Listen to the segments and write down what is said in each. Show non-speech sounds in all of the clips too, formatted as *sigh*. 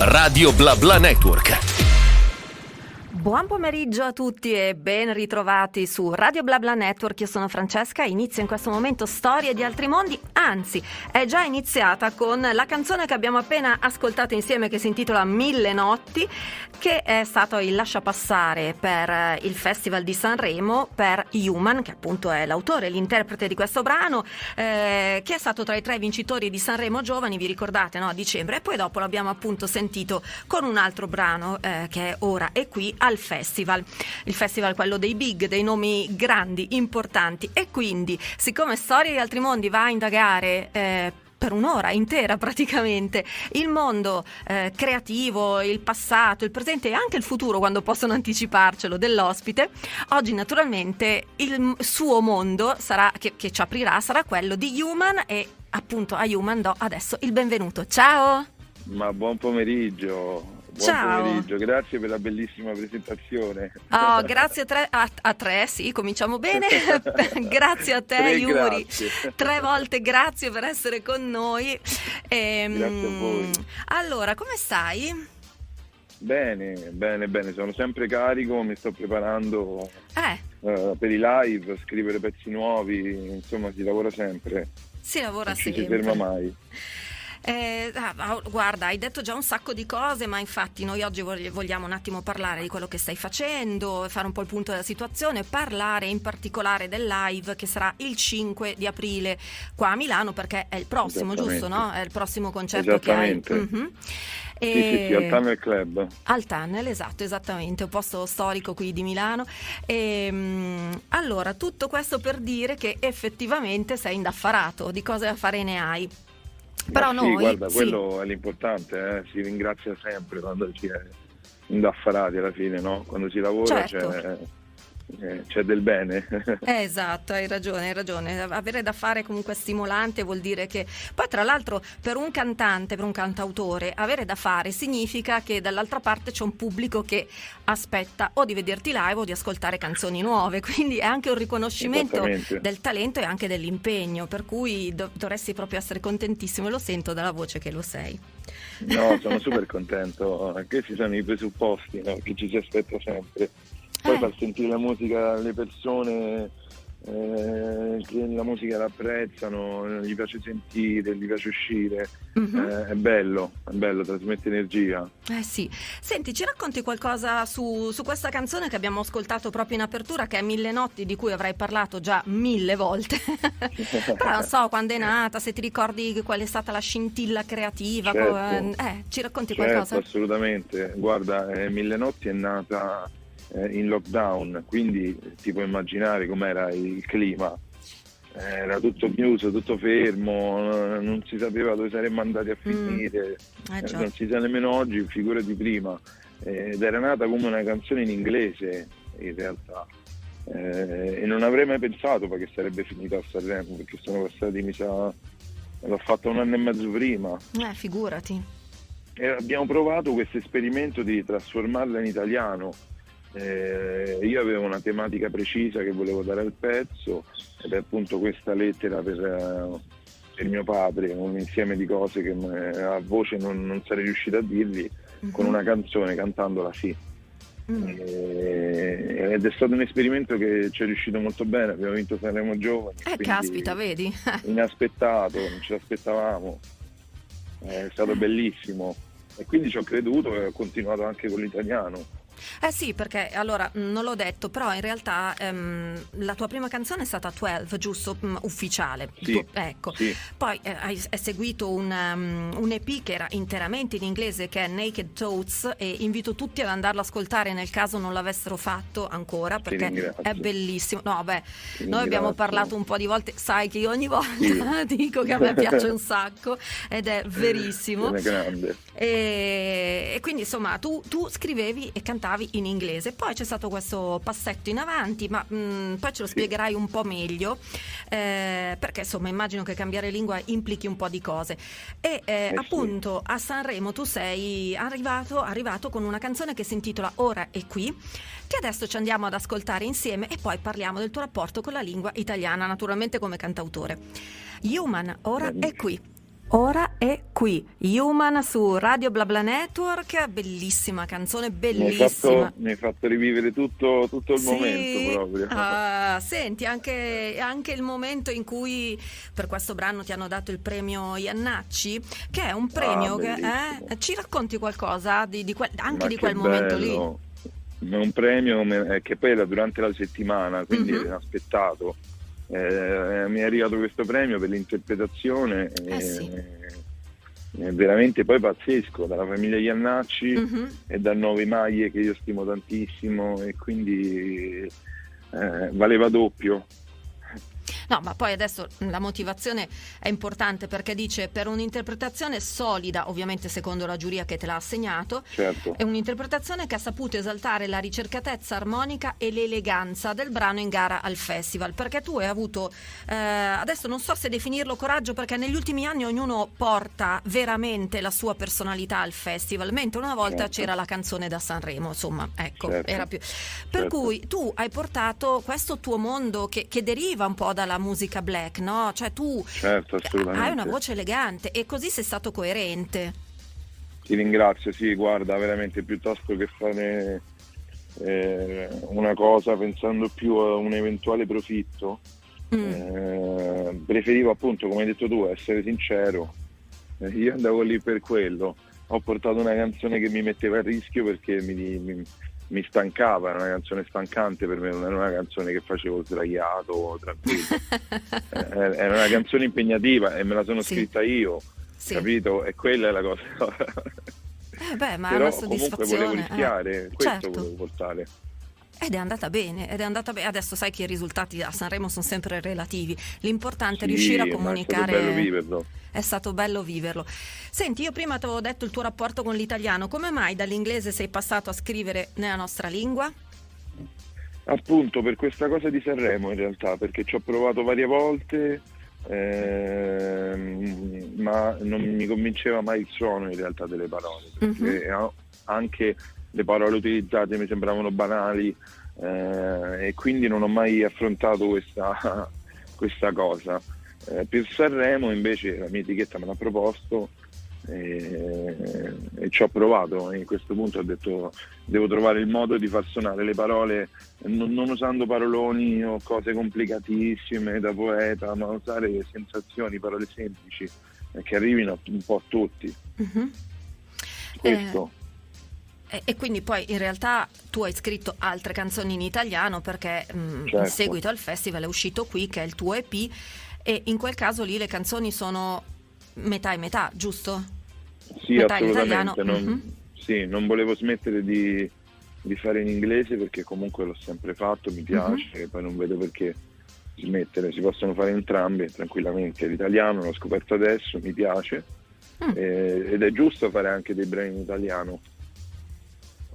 Radio Bla Bla Network. Buon pomeriggio a tutti e ben ritrovati su Radio BlaBla Network. Io sono Francesca. Inizio in questo momento Storie di altri mondi. Anzi, è già iniziata con la canzone che abbiamo appena ascoltato insieme, che si intitola Mille Notti, che è stato il lasciapassare per il Festival di Sanremo per Human, che appunto è l'autore, l'interprete di questo brano, eh, che è stato tra i tre vincitori di Sanremo Giovani. Vi ricordate, no? A dicembre. E poi dopo l'abbiamo appunto sentito con un altro brano eh, che è ora e qui al festival. Il festival quello dei big, dei nomi grandi, importanti e quindi siccome Storia di altri mondi va a indagare eh, per un'ora intera *laughs* praticamente il mondo eh, creativo, il passato, il presente e anche il futuro quando possono anticiparcelo dell'ospite. Oggi naturalmente il suo mondo sarà, che, che ci aprirà sarà quello di Human e appunto a Human do adesso il benvenuto. Ciao! Ma buon pomeriggio, Buon Ciao. pomeriggio, grazie per la bellissima presentazione. Oh, *laughs* grazie a tre, a, a tre, sì, cominciamo bene. *laughs* *laughs* grazie a te, Tre Yuri. grazie. Tre volte grazie per essere con noi. Ehm, Grazie a voi. Allora, come stai? Bene, bene, bene, sono sempre carico, mi sto preparando Eh, eh, per i live, scrivere pezzi nuovi, insomma si lavora sempre, si lavora non ci si sempre. ferma mai. Eh, ah, ah, guarda, hai detto già un sacco di cose, ma infatti noi oggi vogli- vogliamo un attimo parlare di quello che stai facendo, fare un po' il punto della situazione, parlare in particolare del live che sarà il 5 di aprile qua a Milano, perché è il prossimo, giusto? No? È il prossimo concerto che hai. Esattamente. Mhm. Sì, sì, sì, al Tunnel Club. Al Tunnel, esatto, esattamente, un posto storico qui di Milano. Ehm, allora, tutto questo per dire che effettivamente sei indaffarato, di cose da fare ne hai. Però sì, noi, guarda, sì. quello è l'importante, eh, si ringrazia sempre quando si è indaffarati alla fine, no? Quando si lavora Certo. c'è, eh, c'è del bene. *laughs* Eh, esatto, hai ragione, hai ragione. Avere da fare comunque stimolante vuol dire che poi tra l'altro per un cantante, per un cantautore, avere da fare significa che dall'altra parte c'è un pubblico che aspetta o di vederti live o di ascoltare canzoni nuove, *laughs* quindi è anche un riconoscimento del talento e anche dell'impegno, per cui dov- dovresti proprio essere contentissimo e lo sento dalla voce che lo sei. No, sono *laughs* super contento. Questi sono i presupposti no? che ci si aspetta sempre. Poi Eh. far sentire la musica alle persone eh, che la musica l'apprezzano, gli piace sentire, gli piace uscire. Mhm. Eh, è bello, è bello, trasmette energia. Eh sì, senti, ci racconti qualcosa su, su questa canzone che abbiamo ascoltato proprio in apertura, che è Mille Notti, di cui avrai parlato già mille volte. *laughs* Però non so quando è nata, se ti ricordi qual è stata la scintilla creativa. Certo. co- eh, ci racconti Certo, qualcosa? assolutamente. Guarda, eh, Mille Notti è nata in lockdown, quindi ti puoi immaginare com'era il clima. Eh, Era tutto chiuso, tutto fermo, eh, non si sapeva dove saremmo andati a finire, Eh eh, già. non si sa nemmeno oggi, figurati prima. Eh, ed era nata come una canzone in inglese in realtà. Eh, e non avrei mai pensato perché sarebbe finita a Sanremo, perché sono passati, mi sa, l'ho fatta un anno e mezzo prima. Eh, figurati. E abbiamo provato questo esperimento di trasformarla in italiano. Eh, io avevo una tematica precisa che volevo dare al pezzo ed è appunto questa lettera per, eh, per mio padre, un insieme di cose che eh, a voce non, non sarei riuscito a dirgli con Mhm. una canzone cantandola sì. Mm. Eh, ed è stato un esperimento che ci è riuscito molto bene, abbiamo vinto Sanremo Giovani. Eh, caspita, vedi? *laughs* Inaspettato, non ce l'aspettavamo, è stato bellissimo e quindi ci ho creduto e ho continuato anche con l'italiano. Eh sì, perché allora mh, non l'ho detto, però in realtà ehm, la tua prima canzone è stata 12, giusto? Mm, ufficiale. Sì, Tu- ecco. sì. Poi eh, hai hai seguito un, um, un EP che era interamente in inglese che è Naked Toads e invito tutti ad andarlo ad ascoltare nel caso non l'avessero fatto ancora perché è bellissimo. No, beh, noi abbiamo parlato un po' di volte, sai che io ogni volta Sì. *laughs* dico che a me piace un sacco ed è verissimo. È grande. E, e quindi insomma tu, tu scrivevi e cantavi in inglese, poi c'è stato questo passetto in avanti, ma mh, poi ce lo Sì. spiegherai un po' meglio, eh, perché insomma immagino che cambiare lingua implichi un po' di cose. E eh, sì. appunto a Sanremo tu sei arrivato, arrivato con una canzone che si intitola Ora e qui, che adesso ci andiamo ad ascoltare insieme e poi parliamo del tuo rapporto con la lingua italiana, naturalmente come cantautore. Human, ora è Benissimo. qui. Ora è qui, Human su Radio BlaBla Network, bellissima canzone, bellissima. Mi hai fatto, mi hai fatto rivivere tutto, tutto il sì. momento proprio. Uh, senti, anche, anche, il momento in cui per questo brano ti hanno dato il premio Iannacci, che è un premio ah, che eh, ci racconti qualcosa di, di que- anche Ma di quel bello. momento lì? È un premio che poi era durante la settimana, quindi mm-hmm. aspettato eh, mi è arrivato questo premio per l'interpretazione eh sì. è veramente poi pazzesco dalla famiglia Iannacci mm-hmm. e da Nove Maglie che io stimo tantissimo e quindi eh, valeva doppio No, ma poi adesso la motivazione è importante perché dice per un'interpretazione solida, ovviamente secondo la giuria che te l'ha assegnato, certo. è un'interpretazione che ha saputo esaltare la ricercatezza armonica e l'eleganza del brano in gara al festival, perché tu hai avuto, eh, adesso non so se definirlo coraggio, perché negli ultimi anni ognuno porta veramente la sua personalità al festival, mentre una volta certo. c'era la canzone da Sanremo, insomma, ecco, certo. era più... Per certo. cui tu hai portato questo tuo mondo che, che deriva un po' dalla musica black, no? Cioè tu certo, hai una voce elegante e così sei stato coerente. Ti ringrazio, sì, guarda, veramente piuttosto che fare eh, una cosa pensando più a un eventuale profitto, mm. eh, preferivo appunto, come hai detto tu, essere sincero. Eh, io andavo lì per quello. Ho portato una canzone che mi metteva a rischio perché mi, mi mi stancava, era una canzone stancante per me, non era una canzone che facevo sdraiato, tranquillo. *laughs* Eh, era una canzone impegnativa e me la sono sì. scritta io, sì. capito? E quella è la cosa. eh beh, ma Però comunque volevo rischiare, eh. questo certo. volevo portare. Ed è andata bene, ed è andata bene. Adesso sai che i risultati a Sanremo sono sempre relativi. L'importante sì, è riuscire a comunicare. È stato bello viverlo. È stato bello viverlo. Senti, io prima ti avevo detto il tuo rapporto con l'italiano. Come mai dall'inglese sei passato a scrivere nella nostra lingua? Appunto per questa cosa di Sanremo in realtà, perché ci ho provato varie volte, ehm, ma non mi convinceva mai il suono in realtà delle parole. Perché uh-huh. anche le parole utilizzate mi sembravano banali eh, e quindi non ho mai affrontato questa, *laughs* questa cosa. Eh, per Sanremo invece la mia etichetta me l'ha proposto e, e, ci ho provato e a questo punto ho detto devo trovare il modo di far suonare le parole non, non usando paroloni o cose complicatissime da poeta ma usare sensazioni, parole semplici eh, che arrivino un po' a tutti. Uh-huh. Questo. Eh e, e, quindi poi in realtà tu hai scritto altre canzoni in italiano perché mh, mm, certo. in seguito al festival è uscito qui che è il tuo EP e in quel caso lì le canzoni sono metà e metà, giusto? Sì, metà assolutamente. Non, mm-hmm. sì, non volevo smettere di, di, fare in inglese perché comunque l'ho sempre fatto, mi piace mm-hmm. e poi non vedo perché smettere, si possono fare entrambi tranquillamente. L'italiano l'ho scoperto adesso, mi piace mm. eh, ed è giusto fare anche dei brani in italiano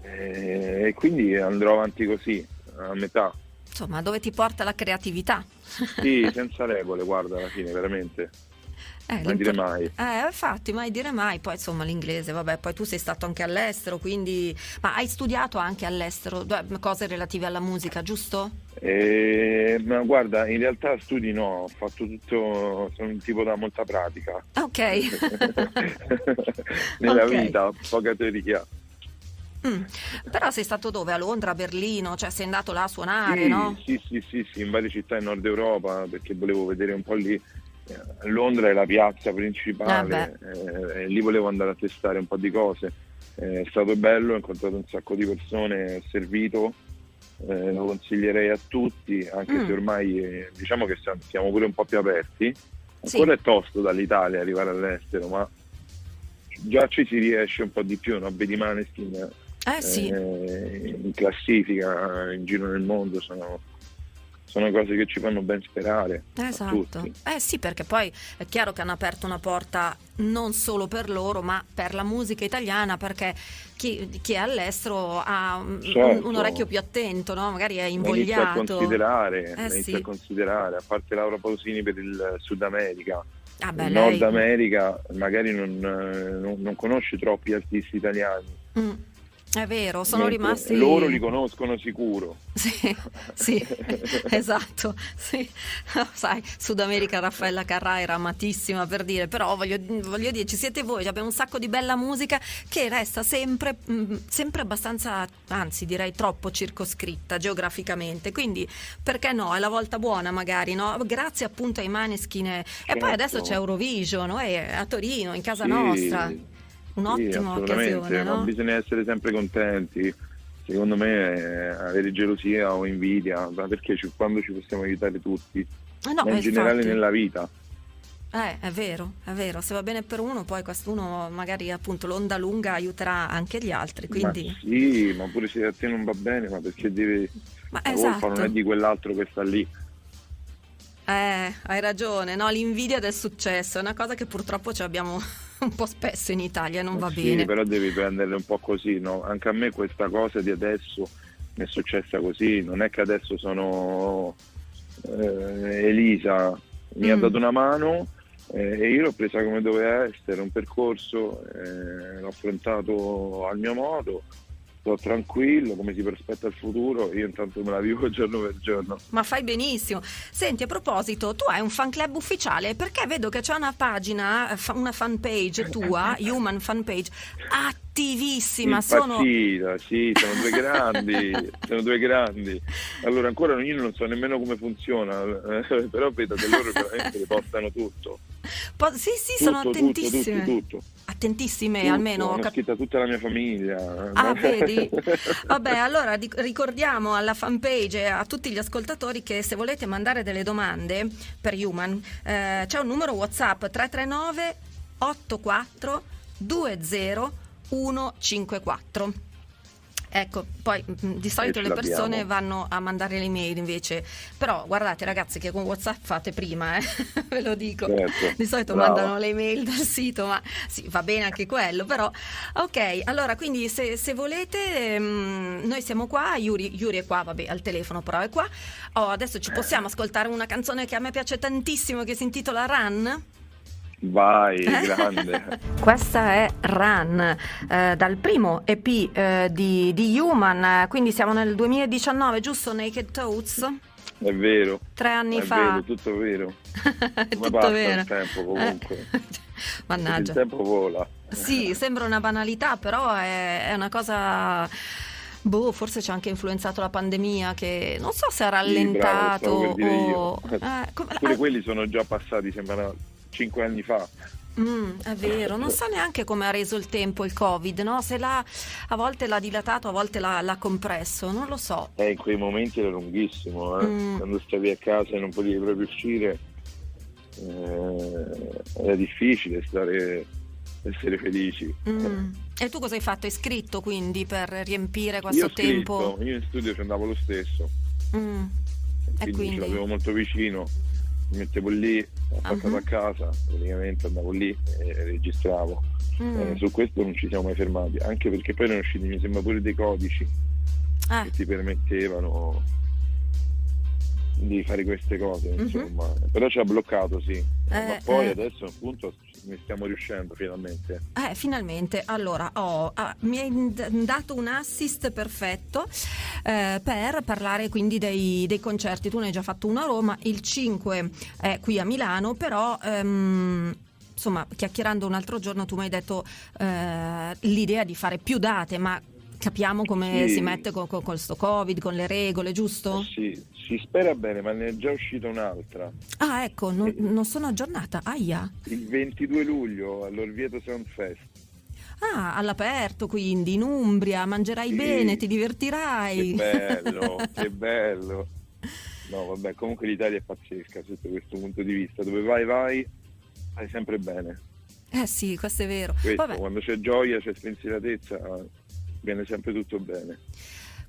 eh, e quindi andrò avanti così, a metà. Insomma, dove ti porta la creatività? Sì, *laughs* senza regole, guarda, alla fine, veramente. Eh, mai dire mai. Eh, infatti, mai dire mai. Poi, insomma, l'inglese, vabbè, poi tu sei stato anche all'estero, quindi... Ma hai studiato anche all'estero cose relative alla musica, giusto? Eh, ma guarda, in realtà studi no, ho fatto tutto, sono un tipo da molta pratica. Ok. *laughs* Nella *laughs* okay. vita, poca teoria. Mm. Però sei stato dove? A Londra, a Berlino? Cioè sei andato là a suonare, sì, no? Sì, sì, sì, sì, in varie città in Nord Europa perché volevo vedere un po' lì. Eh, Londra è la piazza principale, ah, eh, lì volevo andare a testare un po' di cose. Eh, è stato bello, ho incontrato un sacco di persone, ho servito, eh, lo consiglierei a tutti, anche mm. se ormai eh, diciamo che siamo pure un po' più aperti. Ancora sì. è tosto dall'Italia arrivare all'estero, ma già ci si riesce un po' di più, no? Vedi Maneskin eh, sì. eh, in classifica in giro nel mondo sono, sono cose che ci fanno ben sperare. Esatto. Eh sì, perché poi è chiaro che hanno aperto una porta non solo per loro, ma per la musica italiana, perché chi, chi è all'estero ha certo. un, un, orecchio più attento, no? magari è invogliato. Inizia a considerare, eh, sì. a considerare, a parte Laura Pausini per il Sud America. Ah beh, Nord America magari non, non, non conosce troppi artisti italiani. Mm È vero, sono Mentre rimasti... Loro li conoscono sicuro. Sì, sì, *laughs* esatto. Sì. Sai, Sud America Raffaella Carrà era amatissima per dire, però voglio, voglio dire, ci siete voi, abbiamo un sacco di bella musica che resta sempre, mh, sempre abbastanza, anzi direi troppo circoscritta geograficamente, quindi perché no, è la volta buona magari, no? Grazie appunto ai Maneskin e poi Certo. adesso c'è Eurovision, no? E a Torino, in casa Sì, nostra. Sì, Un'ottima assolutamente, occasione, ma no? bisogna essere sempre contenti. Secondo me eh, avere gelosia o invidia, ma perché ci- quando ci possiamo evitare tutti, Eh no, ma in infatti. generale nella vita. Eh, è vero, è vero, se va bene per uno, poi quest'uno magari appunto l'onda lunga aiuterà anche gli altri, quindi... Ma sì, ma pure se a te non va bene, ma perché devi... Ma La colpa esatto. non è di quell'altro che sta lì. Eh, hai ragione, no? L'invidia del successo è una cosa che purtroppo ci abbiamo un po' spesso in Italia, non va Sì, bene. però devi prenderle un po' così, no? Anche a me questa cosa di adesso mi è successa così, non è che adesso sono eh, Elisa, mi ha Mm. dato una mano eh, e io l'ho presa come doveva essere, un percorso, eh, l'ho affrontato al mio modo, sto tranquillo, come si prospetta il futuro, io intanto me la vivo *laughs* giorno per giorno. Ma fai benissimo. Senti, a proposito, tu hai un fan club ufficiale perché vedo che c'è una pagina, eh, una fan page tua, *laughs* Human Fan Page, attivissima. Sono... Impazzita, sì, sono due *laughs* grandi, sono due grandi. Allora ancora io non so nemmeno come funziona, eh, però vedo che loro veramente le postano tutto. Po- sì, sì, Tutto, sono tutto, attentissime. tutto, tutto. Attentissime, Tutto, almeno. ho scritto tutta la mia famiglia. Ah, *laughs* vedi? Vabbè, allora di- ricordiamo alla fanpage e a tutti gli ascoltatori che se volete mandare delle domande per Human, eh, c'è un numero WhatsApp 339 84 20 154. Ecco, poi mh, di solito le persone vanno a mandare le mail invece, però guardate ragazzi che con WhatsApp fate prima, eh? *laughs* ve lo dico. Certo, Di solito brava. mandano le mail dal sito, ma sì, va bene anche quello, però ok, allora quindi se, se volete ehm, noi siamo qua, Yuri, Yuri è qua, vabbè al telefono però è qua, oh, adesso ci possiamo ascoltare una canzone che a me piace tantissimo che si intitola Run? Vai, *laughs* grande. Questa è Run, eh, dal primo EP eh, di, di Human, quindi siamo nel 2019, giusto? Naked Toads? È vero. Tre anni è fa. vero, tutto vero. È *laughs* Come tutto passa vero. il tempo comunque. Eh, *laughs* Mannaggia. Il tempo vola. Sì, sembra una banalità, però è, è una cosa. Boh, forse ci ha anche influenzato la pandemia che non so se ha Sì, bravo, rallentato dire io. o. eh, come- Pure ah, quelli sono già passati, sembrano cinque anni fa. mm, è vero, non so neanche come ha reso il tempo il Covid, no? Se l'ha, a volte l'ha dilatato, a volte l'ha, l'ha compresso, non lo so. Eh, in quei momenti era lunghissimo, eh. Mm. quando stavi a casa e non potevi proprio uscire, eh, era difficile stare, essere felici. Mm. E tu cosa hai fatto? Hai scritto quindi per riempire questo io ho scritto, tempo? io in studio ci andavo lo stesso, Mm. E quindi, quindi? ce l'avevo molto vicino, mi mettevo lì, attaccato Mhm. a casa, praticamente andavo lì e registravo. Mm. Eh, su questo non ci siamo mai fermati, anche perché poi erano usciti, mi sembra, pure dei codici Eh. che ti permettevano di fare queste cose, Mhm. insomma. Però ci ha bloccato, sì. Ma poi eh. adesso appunto ne stiamo riuscendo finalmente. Eh, finalmente, allora ho- ah, mi hai dato un assist perfetto eh, per parlare quindi dei, dei concerti. Tu ne hai già fatto uno a Roma, il 5 è qui a Milano, però ehm, insomma, chiacchierando un altro giorno tu mi hai detto eh, l'idea di fare più date, ma capiamo come Sì. si mette con, con, con sto Covid, con le regole, giusto? Sì, si spera bene, ma ne è già uscita un'altra. Ah, ecco, non, non sono aggiornata. Aia. Il 22 luglio all'Orvieto Sound Fest. Ah, all'aperto quindi, in Umbria, mangerai Sì. bene, ti Che divertirai. bello, *laughs* che bello. No, vabbè, comunque l'Italia è pazzesca sotto questo punto di vista. Dove vai, vai, vai sempre bene. Eh sì, questo è vero. Questo, quando c'è gioia, c'è spensieratezza, viene sempre tutto bene.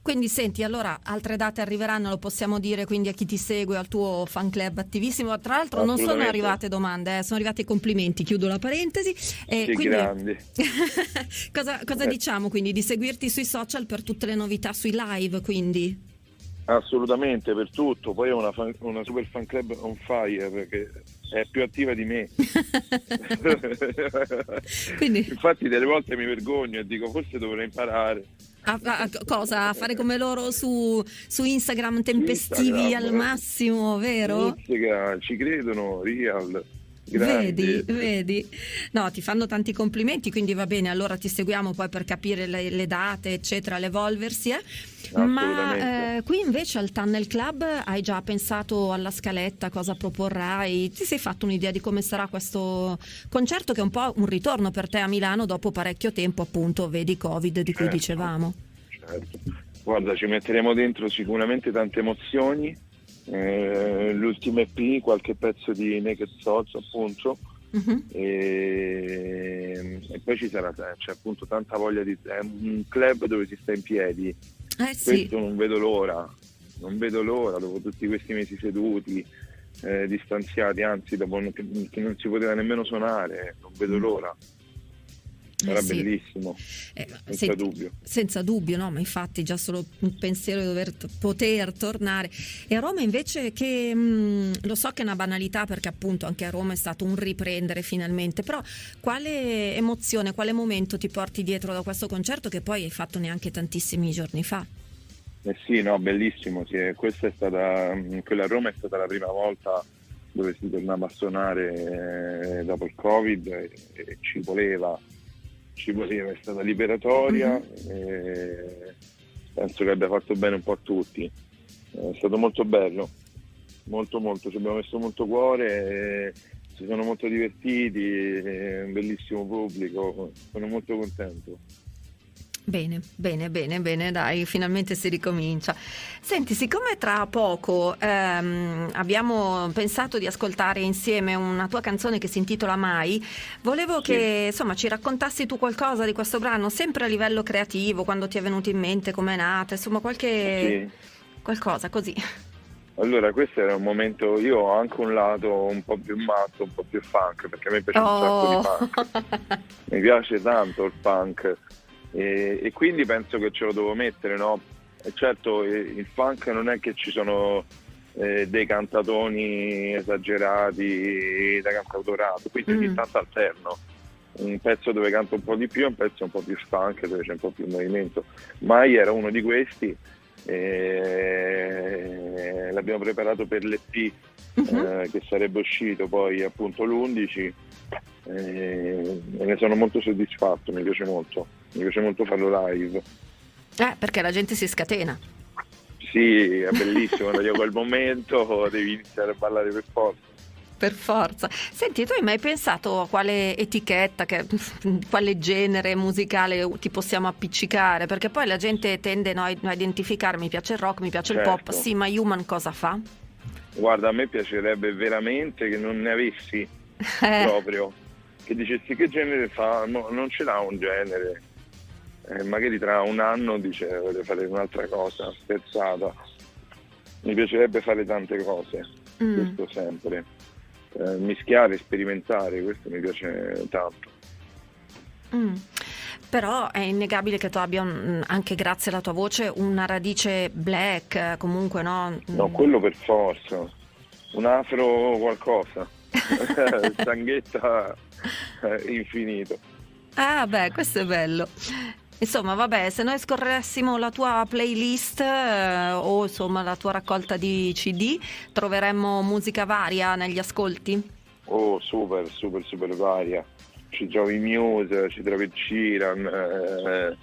quindi senti, allora altre date arriveranno, lo possiamo dire quindi a chi ti segue, al tuo fan club attivissimo. Tra l'altro non sono arrivate domande, eh, sono arrivati i complimenti, chiudo la parentesi. E che quindi, grandi. *laughs* cosa cosa Eh. diciamo quindi? Di seguirti sui social per tutte le novità sui live, quindi? Assolutamente, per tutto. Poi ho una, fan- una super fan club on fire che è più attiva di me. *laughs* Quindi- Infatti delle volte mi vergogno e dico forse dovrei imparare. A, a- a cosa? A fare come loro su, su Instagram tempestivi Instagram, al massimo, vero? Musica, ci credono, real. Grandi. Vedi, vedi. No, ti fanno tanti complimenti, quindi va bene, allora ti seguiamo poi per capire le, le date, eccetera, l'evolversi. eh. Ma eh, qui invece al Tunnel Club hai già pensato alla scaletta, cosa proporrai? Ti sei fatto un'idea di come sarà questo concerto che è un po' un ritorno per te a Milano dopo parecchio tempo, appunto, vedi Covid di cui Certo. dicevamo. Certo. Guarda, ci metteremo dentro sicuramente tante emozioni. Eh, l'ultimo EP, qualche pezzo di Naked Thoughts, appunto. Mhm. E, e poi ci sarà c'è appunto tanta voglia di è un club dove si sta in piedi Eh sì. questo non vedo l'ora non vedo l'ora dopo tutti questi mesi seduti eh, distanziati anzi dopo che, che non si poteva nemmeno suonare non vedo l'ora sarà Eh sì. bellissimo Eh, senza senti, dubbio Senza dubbio, no, ma infatti già solo il pensiero di dover t- poter tornare. E a Roma invece che mh, lo so che è una banalità perché appunto anche a Roma è stato un riprendere finalmente, però quale emozione, quale momento ti porti dietro da questo concerto che poi hai fatto neanche tantissimi giorni fa? Eh sì, no, bellissimo. Sì, e questa è stata, mh, quella a Roma è stata la prima volta dove si tornava a suonare eh, dopo il Covid e, e ci voleva, ci voleva, è stata liberatoria e penso che abbia fatto bene un po' a tutti. È stato molto bello, molto molto, ci abbiamo messo molto cuore, si sono molto divertiti, è un bellissimo pubblico, sono molto contento. Bene, bene, bene, bene, dai, finalmente si ricomincia. Senti, siccome tra poco ehm, abbiamo pensato di ascoltare insieme una tua canzone che si intitola Mai, volevo Sì. che insomma ci raccontassi tu qualcosa di questo brano, sempre a livello creativo, quando ti è venuto in mente, com'è nata, insomma qualche Sì. qualcosa così. Allora, questo era un momento, io ho anche un lato un po' più matto, un po' più funk, perché a me piace un sacco di Oh. punk, *laughs* mi piace tanto il punk e, e quindi penso che ce lo devo mettere, no? E certo eh, il funk non è che ci sono eh, dei cantatoni esagerati da cantautorato, quindi Mm. ogni tanto alterno. Un pezzo dove canto un po' di più un pezzo un po' più funk dove c'è un po' più movimento. Mai era uno di questi e l'abbiamo preparato per l'EP Mhm. eh, che sarebbe uscito poi appunto l'11 e ne sono molto soddisfatto, mi piace molto, mi piace molto farlo live. Eh, perché la gente si scatena. Sì, è bellissimo, quando arriva quel momento devi iniziare a ballare per forza. Per forza. Senti, tu hai mai pensato a quale etichetta, che- *laughs* quale genere musicale ti possiamo appiccicare? Perché poi la gente tende no, a identificare, mi piace il rock, mi piace il pop, Certo. sì, ma Human cosa fa? Guarda, a me piacerebbe veramente che non ne avessi *laughs* Eh, proprio, che dicessi che genere fa, no, non ce l'ha un genere. Eh, magari tra un anno dice voglio fare un'altra cosa, scherzata. Mi piacerebbe fare tante cose, mm, questo sempre. Eh, mischiare, sperimentare, questo mi piace tanto. mm. Però è innegabile che tu abbia, un- anche grazie alla tua voce, una radice black, comunque, no? No, Mm. quello per forza. Un afro qualcosa. *laughs* Stanghetta eh, infinito. Ah, beh, questo è bello. Insomma, vabbè, se noi scorressimo la tua playlist eh, o insomma la tua raccolta di CD, troveremmo musica varia negli ascolti? Oh, super, super, super varia. Ci trovi Muse, ci trovi Ciran, eh,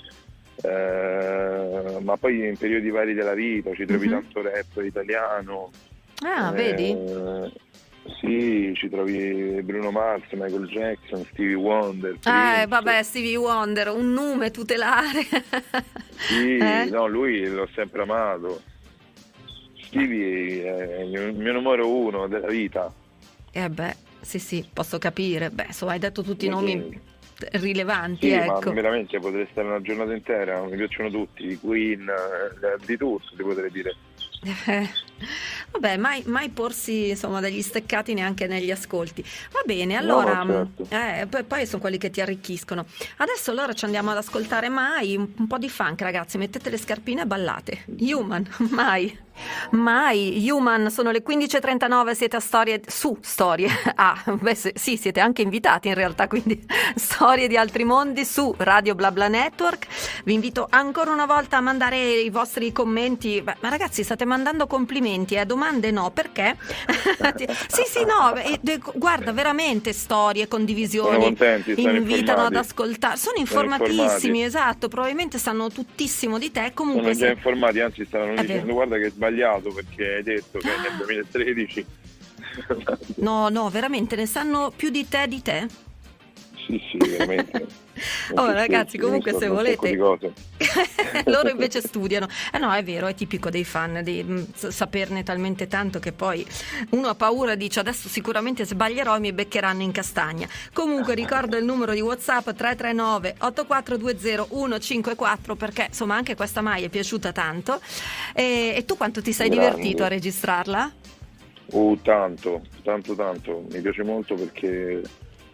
eh, ma poi in periodi vari della vita ci trovi Mhm. tanto rap italiano. Ah, eh, vedi? Sì, ci trovi Bruno Mars, Michael Jackson, Stevie Wonder. Ah, Prince. eh, vabbè, Stevie Wonder, un nome tutelare. *laughs* Sì, Eh? no, lui l'ho sempre amato. Stevie è il mio, numero uno della vita. Eh beh, sì, sì, posso capire. Beh, insomma, hai detto tutti i Sì, nomi rilevanti, Sì, ecco. ma veramente potrei stare una giornata intera, mi piacciono tutti, Queen, eh, di tutto ti potrei dire. Eh, *laughs* Vabbè, mai, mai porsi insomma degli steccati neanche negli ascolti. Va bene, allora, no, certo. eh, poi, poi sono quelli che ti arricchiscono. Adesso allora ci andiamo ad ascoltare Mai, un, un po' di funk ragazzi, mettete le scarpine e ballate. Human, *laughs* Mai. Mai, Human, sono le 15.39, siete a Storie, su Storie, *laughs* ah, beh sì, siete anche invitati in realtà, quindi *laughs* Storie di altri mondi su Radio BlaBla Network. Vi invito ancora una volta a mandare i vostri commenti, ma ragazzi state mandando complimenti, eh? domande no, perché? *laughs* sì, sì, no, guarda, veramente storie, condivisioni, sono contenti, invitano informati. ad ascoltare, sono informatissimi, sono esatto, probabilmente sanno tuttissimo di te, comunque... Sono già informati, anzi stavano dicendo guarda che hai sbagliato perché hai detto che nel *gasps* 2013 no no veramente ne sanno più di te di te? Sì sì veramente *laughs* oh ragazzi comunque se volete *laughs* loro invece studiano eh no è vero è tipico dei fan di mh, mm, saperne talmente tanto che poi uno ha paura dice adesso sicuramente sbaglierò e mi beccheranno in castagna comunque ricordo il numero di whatsapp 339 8420 154 perché insomma anche questa mai è piaciuta tanto e, e tu quanto ti sei Grande. divertito a registrarla? Uh, tanto, tanto, tanto. Mi piace molto perché,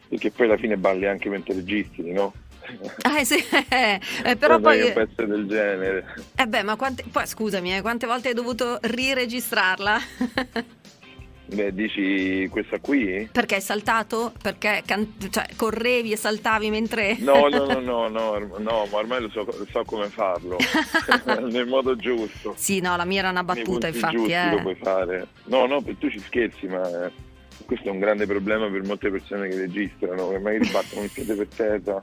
perché poi alla fine balli anche mentre registri, no? *laughs* Ah, sì, *laughs* eh, però poi... un pezzo del genere. Eh beh, ma quante... poi scusami, eh, quante volte hai dovuto riregistrarla? *laughs* Beh, dici questa qui? Perché hai saltato? Perché can- cioè, correvi e saltavi mentre... No, no, no, no, no, no ma ormai lo so, so come farlo, nel modo giusto. Sì, no, la mia era una battuta, infatti. Giusti eh. lo puoi fare. No, no, tu ci scherzi, ma eh, questo è un grande problema per molte persone che registrano, che magari battono il piede per terra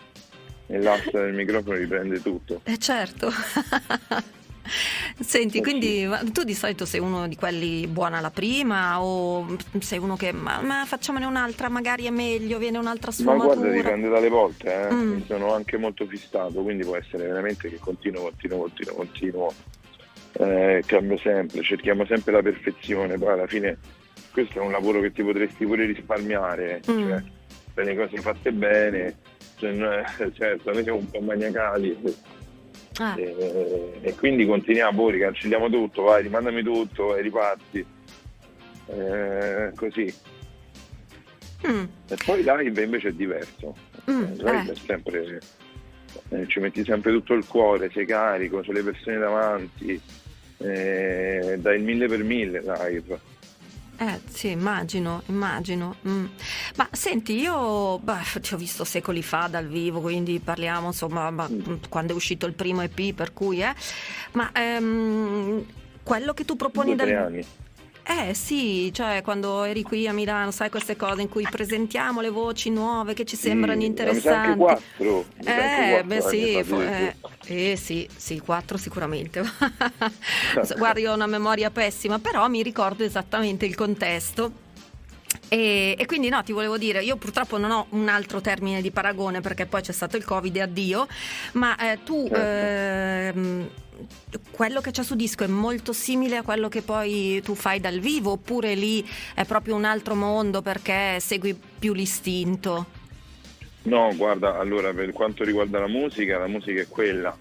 e l'asta del microfono riprende tutto. Eh certo. *laughs* Senti, quindi tu di solito sei uno di quelli buona la prima o sei uno che ma, ma facciamone un'altra, magari è meglio, viene un'altra sfumatura? Ma guarda, dipende dalle volte, eh. mm. sono anche molto fissato, quindi può essere veramente che continuo, continuo, continuo, continuo, eh, cambio sempre, cerchiamo sempre la perfezione, poi alla fine questo è un lavoro che ti potresti pure risparmiare, mm. cioè per le cose fatte bene, cioè, certo, noi siamo un po' maniacali Ah. E, e, quindi continuiamo, poi cancelliamo tutto, vai, rimandami tutto e riparti. Eh, così. Mm. E poi live invece è diverso. Mm, live eh. è sempre, eh, ci metti sempre tutto il cuore, sei carico, c'è le persone davanti, eh, dai il mille per mille live. Eh sì, immagino, immagino. Mm. Ma senti, io beh, ti ho visto secoli fa dal vivo, quindi parliamo insomma ma, mm. quando è uscito il primo EP, per cui eh. Ma ehm, quello che tu proponi dal... anni. Eh sì, cioè quando eri qui a Milano, sai queste cose in cui presentiamo le voci nuove che ci sembrano sì, interessanti. Anche quattro, eh, beh sì, eh, eh, sì, sì, quattro sicuramente. *laughs* *laughs* Guarda, io ho una memoria pessima, però mi ricordo esattamente il contesto. E, e, quindi no, ti volevo dire, io purtroppo non ho un altro termine di paragone perché poi c'è stato il Covid e addio, ma eh, tu certo. ehm, quello che c'è su disco è molto simile a quello che poi tu fai dal vivo oppure lì è proprio un altro mondo perché segui più l'istinto? No, guarda, allora per quanto riguarda la musica, la musica è quella,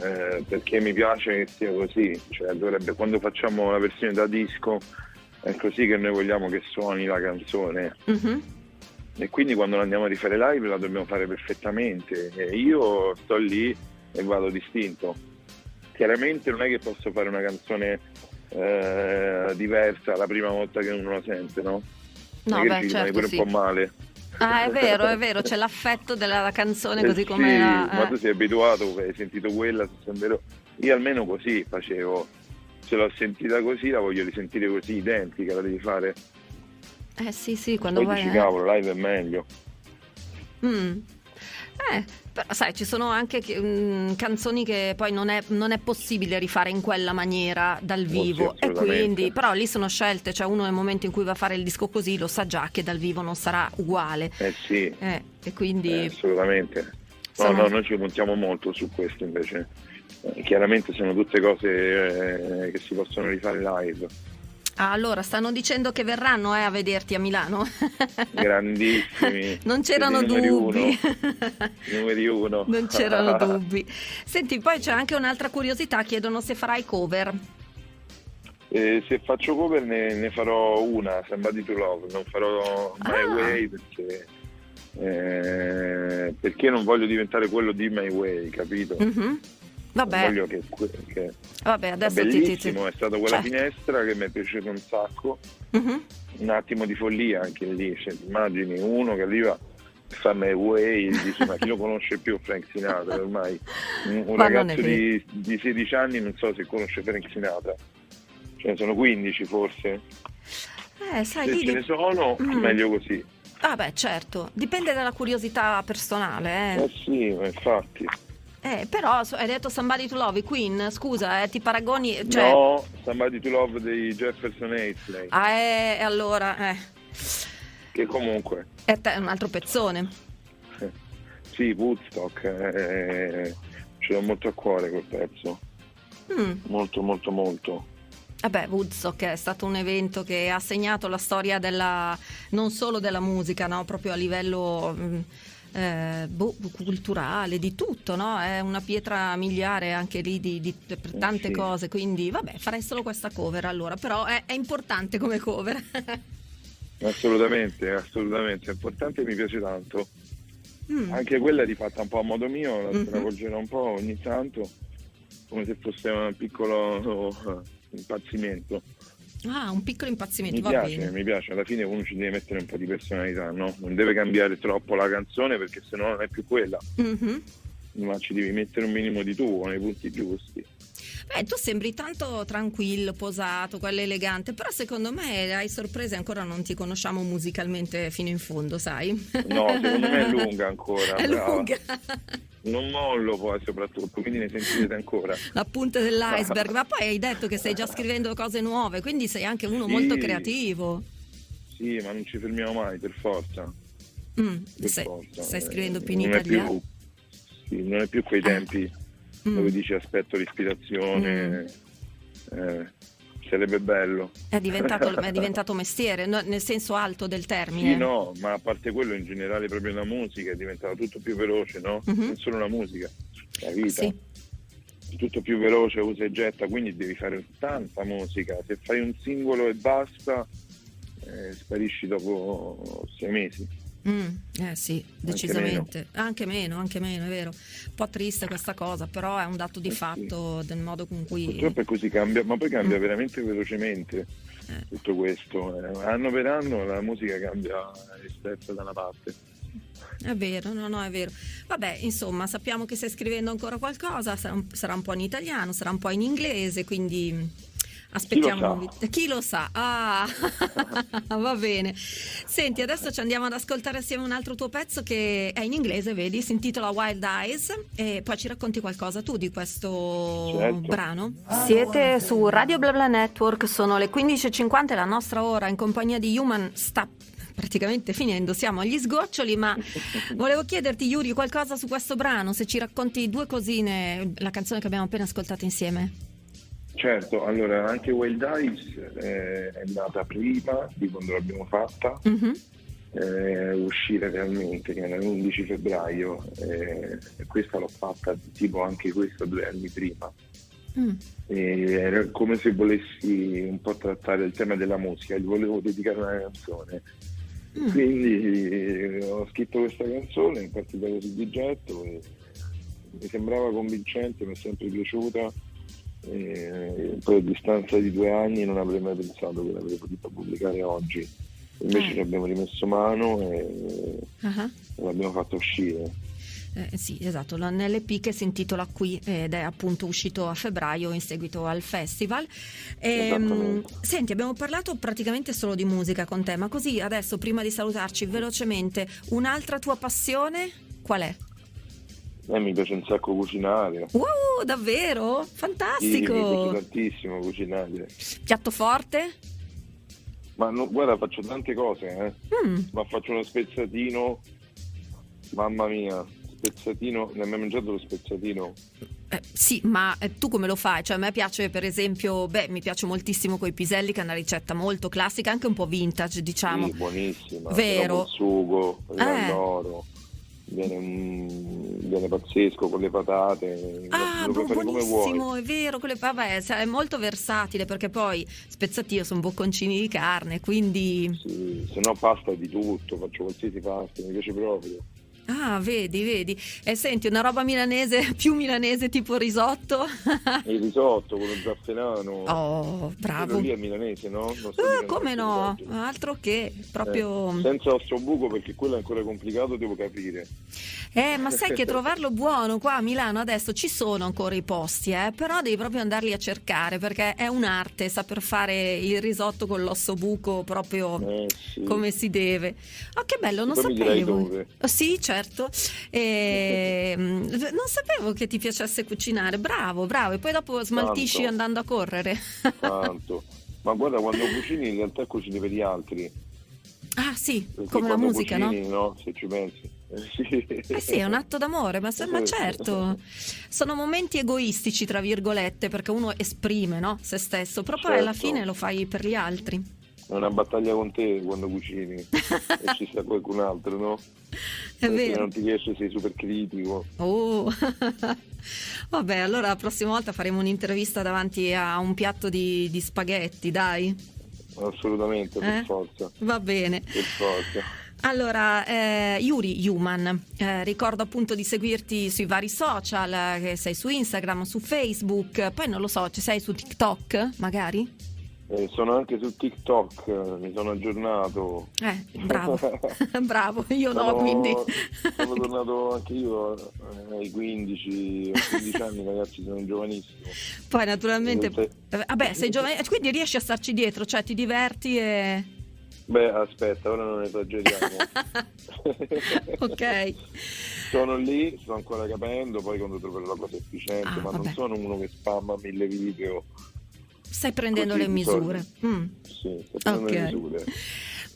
eh, perché mi piace che sia così, cioè dovrebbe, quando facciamo la versione da disco è così che noi vogliamo che suoni la canzone. Mm-hmm. E quindi quando la andiamo a rifare live la dobbiamo fare perfettamente. E io sto lì e vado distinto chiaramente non è che posso fare una canzone eh, diversa la prima volta che uno la sente, no? No, beh, ci certo, pure sì. un po' male. Ah, è vero, è vero, c'è *laughs* l'affetto della canzone così eh come sì, era. Ma tu sei abituato, hai sentito quella, io almeno così facevo. Se l'ho sentita così, la voglio risentire così, identica, la devi fare. Eh sì, sì, quando Poi vai... dici, cavolo, live è meglio. Mm. Eh, però sai, ci sono anche mh, canzoni che poi non è, non è, possibile rifare in quella maniera dal vivo. sì, e quindi, però lì sono scelte, cioè uno nel momento in cui va a fare il disco così lo sa già che dal vivo non sarà uguale. Eh sì. Eh, e quindi... Eh, assolutamente. No, sono... no, noi ci puntiamo molto su questo invece. Eh, chiaramente sono tutte cose eh, che si possono rifare live. Ah, allora, stanno dicendo che verranno eh, a vederti a Milano. *laughs* Grandissimi. non c'erano dubbi. *laughs* numeri uno. non c'erano *laughs* dubbi. Senti, poi c'è anche un'altra curiosità, chiedono se farai cover. Eh, se faccio cover ne, ne, farò una, Somebody to Love, non farò My ah. Way perché, eh, perché non voglio diventare quello di My Way, capito? Mm-hmm. Vabbè. Voglio che, che Vabbè, è adesso ti, ti, è stata quella Cioè. finestra che mi è piaciuta un sacco. Mhm. Un attimo di follia anche lì, cioè, immagini uno che arriva fa me way dice ma chi lo conosce più Frank Sinatra ormai un, un ragazzo di, di 16 anni non so se conosce Frank Sinatra ce ne sono 15 forse Eh, sai, se lì ce ne sono Mm. meglio così Ah beh, certo, dipende dalla curiosità personale, eh eh. sì infatti Eh, però hai detto Somebody to Love, Queen, scusa, eh, ti paragoni, cioè... no Somebody to Love dei Jefferson Airplane Ah, eh, e allora, eh, che comunque è te- un altro pezzone. eh, *laughs* sì Woodstock eh, ce l'ho molto a cuore quel pezzo Mm. molto molto molto Vabbè, Woodstock è stato un evento che ha segnato la storia della, non solo della musica, no? proprio a livello mm, eh, boh, culturale, di tutto, no? È una pietra miliare anche lì di, di- per tante sì. cose, quindi vabbè, farei solo questa cover allora, però è, è importante come cover. *laughs* Assolutamente, assolutamente, è importante e mi piace tanto. Mm. Anche quella è rifatta un po' a modo mio, la Mhm. stravolgerò un po' ogni tanto, come se fosse un piccolo eh, impazzimento. Ah, un piccolo impazzimento, Mi piace, bene. mi piace, alla fine uno ci deve mettere un po' di personalità, no? Non deve cambiare troppo la canzone perché sennò non è più quella, Mhm. Ma ci devi mettere un minimo di tuo nei punti giusti. Beh, tu sembri tanto tranquillo, posato, quello elegante, però secondo me hai sorprese ancora non ti conosciamo musicalmente fino in fondo, sai? No, secondo me è lunga ancora, *laughs* È brava. lunga. Non mollo poi soprattutto, quindi ne sentirete ancora. La punta dell'iceberg, *laughs* ma poi hai detto che stai già scrivendo cose nuove, quindi sei anche uno molto Sì. creativo. Sì, ma non ci fermiamo mai, per forza. Mm, per stai, forza. stai Eh, scrivendo più in non italiano? Sì, non è più quei tempi Mm. dove dici aspetto l'ispirazione, eh, sarebbe bello. È, diventato, è *laughs* diventato mestiere, no- nel senso alto del termine. Sì, no, ma a parte quello in generale proprio la musica è diventata tutto più veloce, no? Mhm. Non solo la musica, la vita. Sì. Tutto più veloce, usa e getta, quindi devi fare tanta musica. Se fai un singolo e basta, eh, sparisci dopo sei mesi. Mm, eh sì, decisamente. Anche meno. anche meno, è vero. Un po' triste questa cosa, però è un dato di Eh sì. fatto del modo con cui... Purtroppo è così, cambia, ma poi cambia Mm. veramente velocemente Eh. tutto questo. Eh, anno per anno la musica cambia rispetto da una parte. È vero, no, no, è vero. Vabbè, insomma, sappiamo che stai scrivendo ancora qualcosa, sarà un, sarà un po' in italiano, sarà un po' in inglese, quindi aspettiamo. Chi lo sa? Chi lo sa? Ah, *laughs* va bene. Senti, adesso ci andiamo ad ascoltare assieme un altro tuo pezzo che è in inglese, vedi, si intitola Wild Eyes e poi ci racconti qualcosa tu di questo Certo. brano. Siete su Radio BlaBla Network, sono le 15.50, la nostra ora in compagnia di Human sta praticamente finendo, siamo agli sgoccioli, ma *laughs* volevo chiederti Yuri qualcosa su questo brano, se ci racconti due cosine, la canzone che abbiamo appena ascoltato insieme. Certo, allora anche Wild Eyes eh, è nata prima di quando l'abbiamo fatta, Mhm. eh, uscire realmente, che era l'11 febbraio, eh, questa l'ho fatta tipo anche questa due anni prima. Mm. Era come se volessi un po' trattare il tema della musica, gli volevo dedicare una canzone. Mm. Quindi eh, ho scritto questa canzone, in particolare su di getto, e mi sembrava convincente, mi è sempre piaciuta. E poi a distanza di due anni non avrei mai pensato che l'avrei potuta pubblicare oggi. Invece Eh. ci abbiamo rimesso mano e Ah. l'abbiamo fatta uscire. Eh, sì, esatto, nell'EP che si intitola Qui ed è appunto uscito a febbraio in seguito al festival. Ehm, Esattamente. senti, abbiamo parlato praticamente solo di musica con te, ma così adesso prima di salutarci velocemente, un'altra tua passione qual è? Eh, mi piace un sacco cucinare. Wow, davvero? Sì, mi piace Fantastico! tantissimo cucinare. Piatto forte? Ma no, guarda, faccio tante cose, eh. Mm, Ma faccio uno spezzatino, mamma mia, spezzatino, ne hai mai mangiato lo spezzatino? eh, sì, ma eh, tu come lo fai? Cioè, a me piace per esempio, beh, mi piace moltissimo coi piselli, che è una ricetta molto classica, anche un po' vintage, diciamo. Sì, buonissima. Vero. col sugo, Eh. l'oro, viene, mm, viene pazzesco con le patate, Ah, lo bu- buonissimo, è vero, quelle, vabbè, è molto versatile perché poi spezzatino sono bocconcini di carne, quindi Sì, se no pasta di tutto, faccio qualsiasi pasta, mi piace proprio. Ah, vedi, vedi. E senti, una roba milanese, *laughs* più milanese tipo risotto? Il risotto con lo zafferano. Oh, bravo. Quello lì è milanese, no? Uh, come no? Altro che proprio... Eh, senza ossobuco perché quello è ancora complicato, devo capire. Eh, ma sai che *laughs* trovarlo buono qua a Milano adesso ci sono ancora i posti, eh? però devi proprio andarli a cercare perché è un'arte saper fare il risotto con l'osso buco proprio Eh, sì. come si deve. Oh, che bello, non Poi sapevo. sì, certo. E, mm, non sapevo che ti piacesse cucinare. Bravo, bravo. E poi dopo smaltisci Tanto. andando a correre. Tanto. Ma guarda, quando cucini in realtà cucini per gli altri. ah, sì, Perché come la musica, no? cucini, no? Se ci pensi. *laughs* Eh, sì. È un atto d'amore, ma, ma certo, sono momenti egoistici, tra virgolette, perché uno esprime no, se stesso, però poi alla Certo. fine lo fai per gli altri. È una battaglia con te quando cucini *laughs* e ci sta qualcun altro, no? È vero. non ti riesce, sei super critico. Oh. *laughs* Vabbè, allora la prossima volta faremo un'intervista davanti a un piatto di, di spaghetti, dai. Assolutamente, per Eh? forza. Va bene. Per forza. Allora, eh, Yuri Human, eh, ricordo appunto di seguirti sui vari social, eh, che sei su Instagram, su Facebook, poi non lo so, ci sei su TikTok magari? Eh, sono anche su TikTok, eh, mi sono aggiornato. Eh, bravo, *laughs* bravo, io no, Sono- quindi... Sono tornato anche io eh, ai 15, a 15 anni, ragazzi, sono giovanissimo. Poi naturalmente... Eh, Vabbè, sei giovane, quindi riesci a starci dietro, cioè ti diverti e... Beh, aspetta, ora non esageriamo. *laughs* ok. sono lì, sto ancora capendo, poi quando troverò la cosa efficiente, Ah, ma vabbè. non sono uno che spamma mille video. Stai prendendo Così le misure. Mm. Sì, sto prendendo le Ok. misure.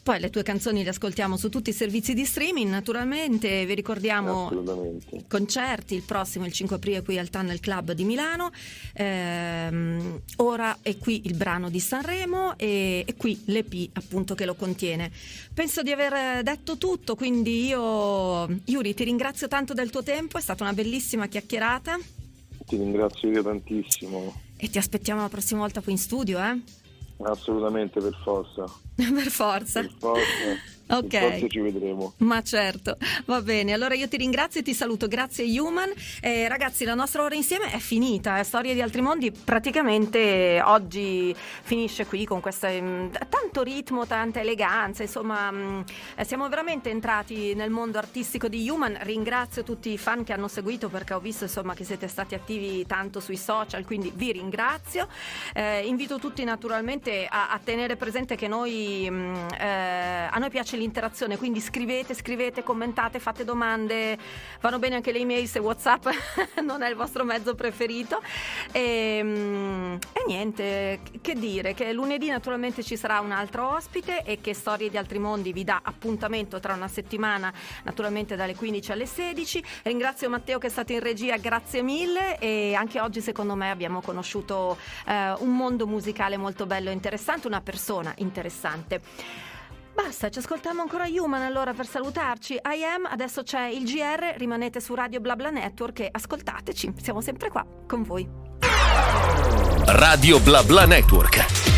Poi le tue canzoni le ascoltiamo su tutti i servizi di streaming, naturalmente vi ricordiamo Assolutamente. concerti, il prossimo il 5 aprile qui al Tunnel Club di Milano, Ehm, ora è qui il brano di Sanremo e, e qui l'EP appunto che lo contiene. Penso di aver detto tutto, quindi io Yuri ti ringrazio tanto del tuo tempo, è stata una bellissima chiacchierata Ti ringrazio io tantissimo. E ti aspettiamo la prossima volta qui in studio, eh? Assolutamente, per forza. *laughs* per forza. Per forza. Ok. Forza ci vedremo. Ma certo, va bene. Allora io ti ringrazio e ti saluto. Grazie Human. Eh, ragazzi, la nostra ora insieme è finita. eh. Storie di altri mondi praticamente oggi finisce qui con questo tanto ritmo, tanta eleganza. Insomma, mh, eh, siamo veramente entrati nel mondo artistico di Human. Ringrazio tutti i fan che hanno seguito perché ho visto insomma che siete stati attivi tanto sui social, quindi vi ringrazio. Eh, invito tutti naturalmente a, a tenere presente che noi mh, eh, a noi piace l'interazione, quindi scrivete, scrivete, commentate, fate domande, vanno bene anche le email se WhatsApp *laughs* non è il vostro mezzo preferito. E, mh, e niente, che dire, che lunedì naturalmente ci sarà un altro ospite e che Storie di altri mondi vi dà appuntamento tra una settimana, naturalmente dalle 15 alle 16. Ringrazio Matteo che è stato in regia, grazie mille e anche oggi secondo me abbiamo conosciuto eh, un mondo musicale molto bello e interessante, una persona interessante. Basta, ci ascoltiamo ancora Human allora per salutarci. I am, adesso c'è il GR, rimanete su Radio BlaBla Network e ascoltateci, siamo sempre qua con voi. Radio Bla Bla Network.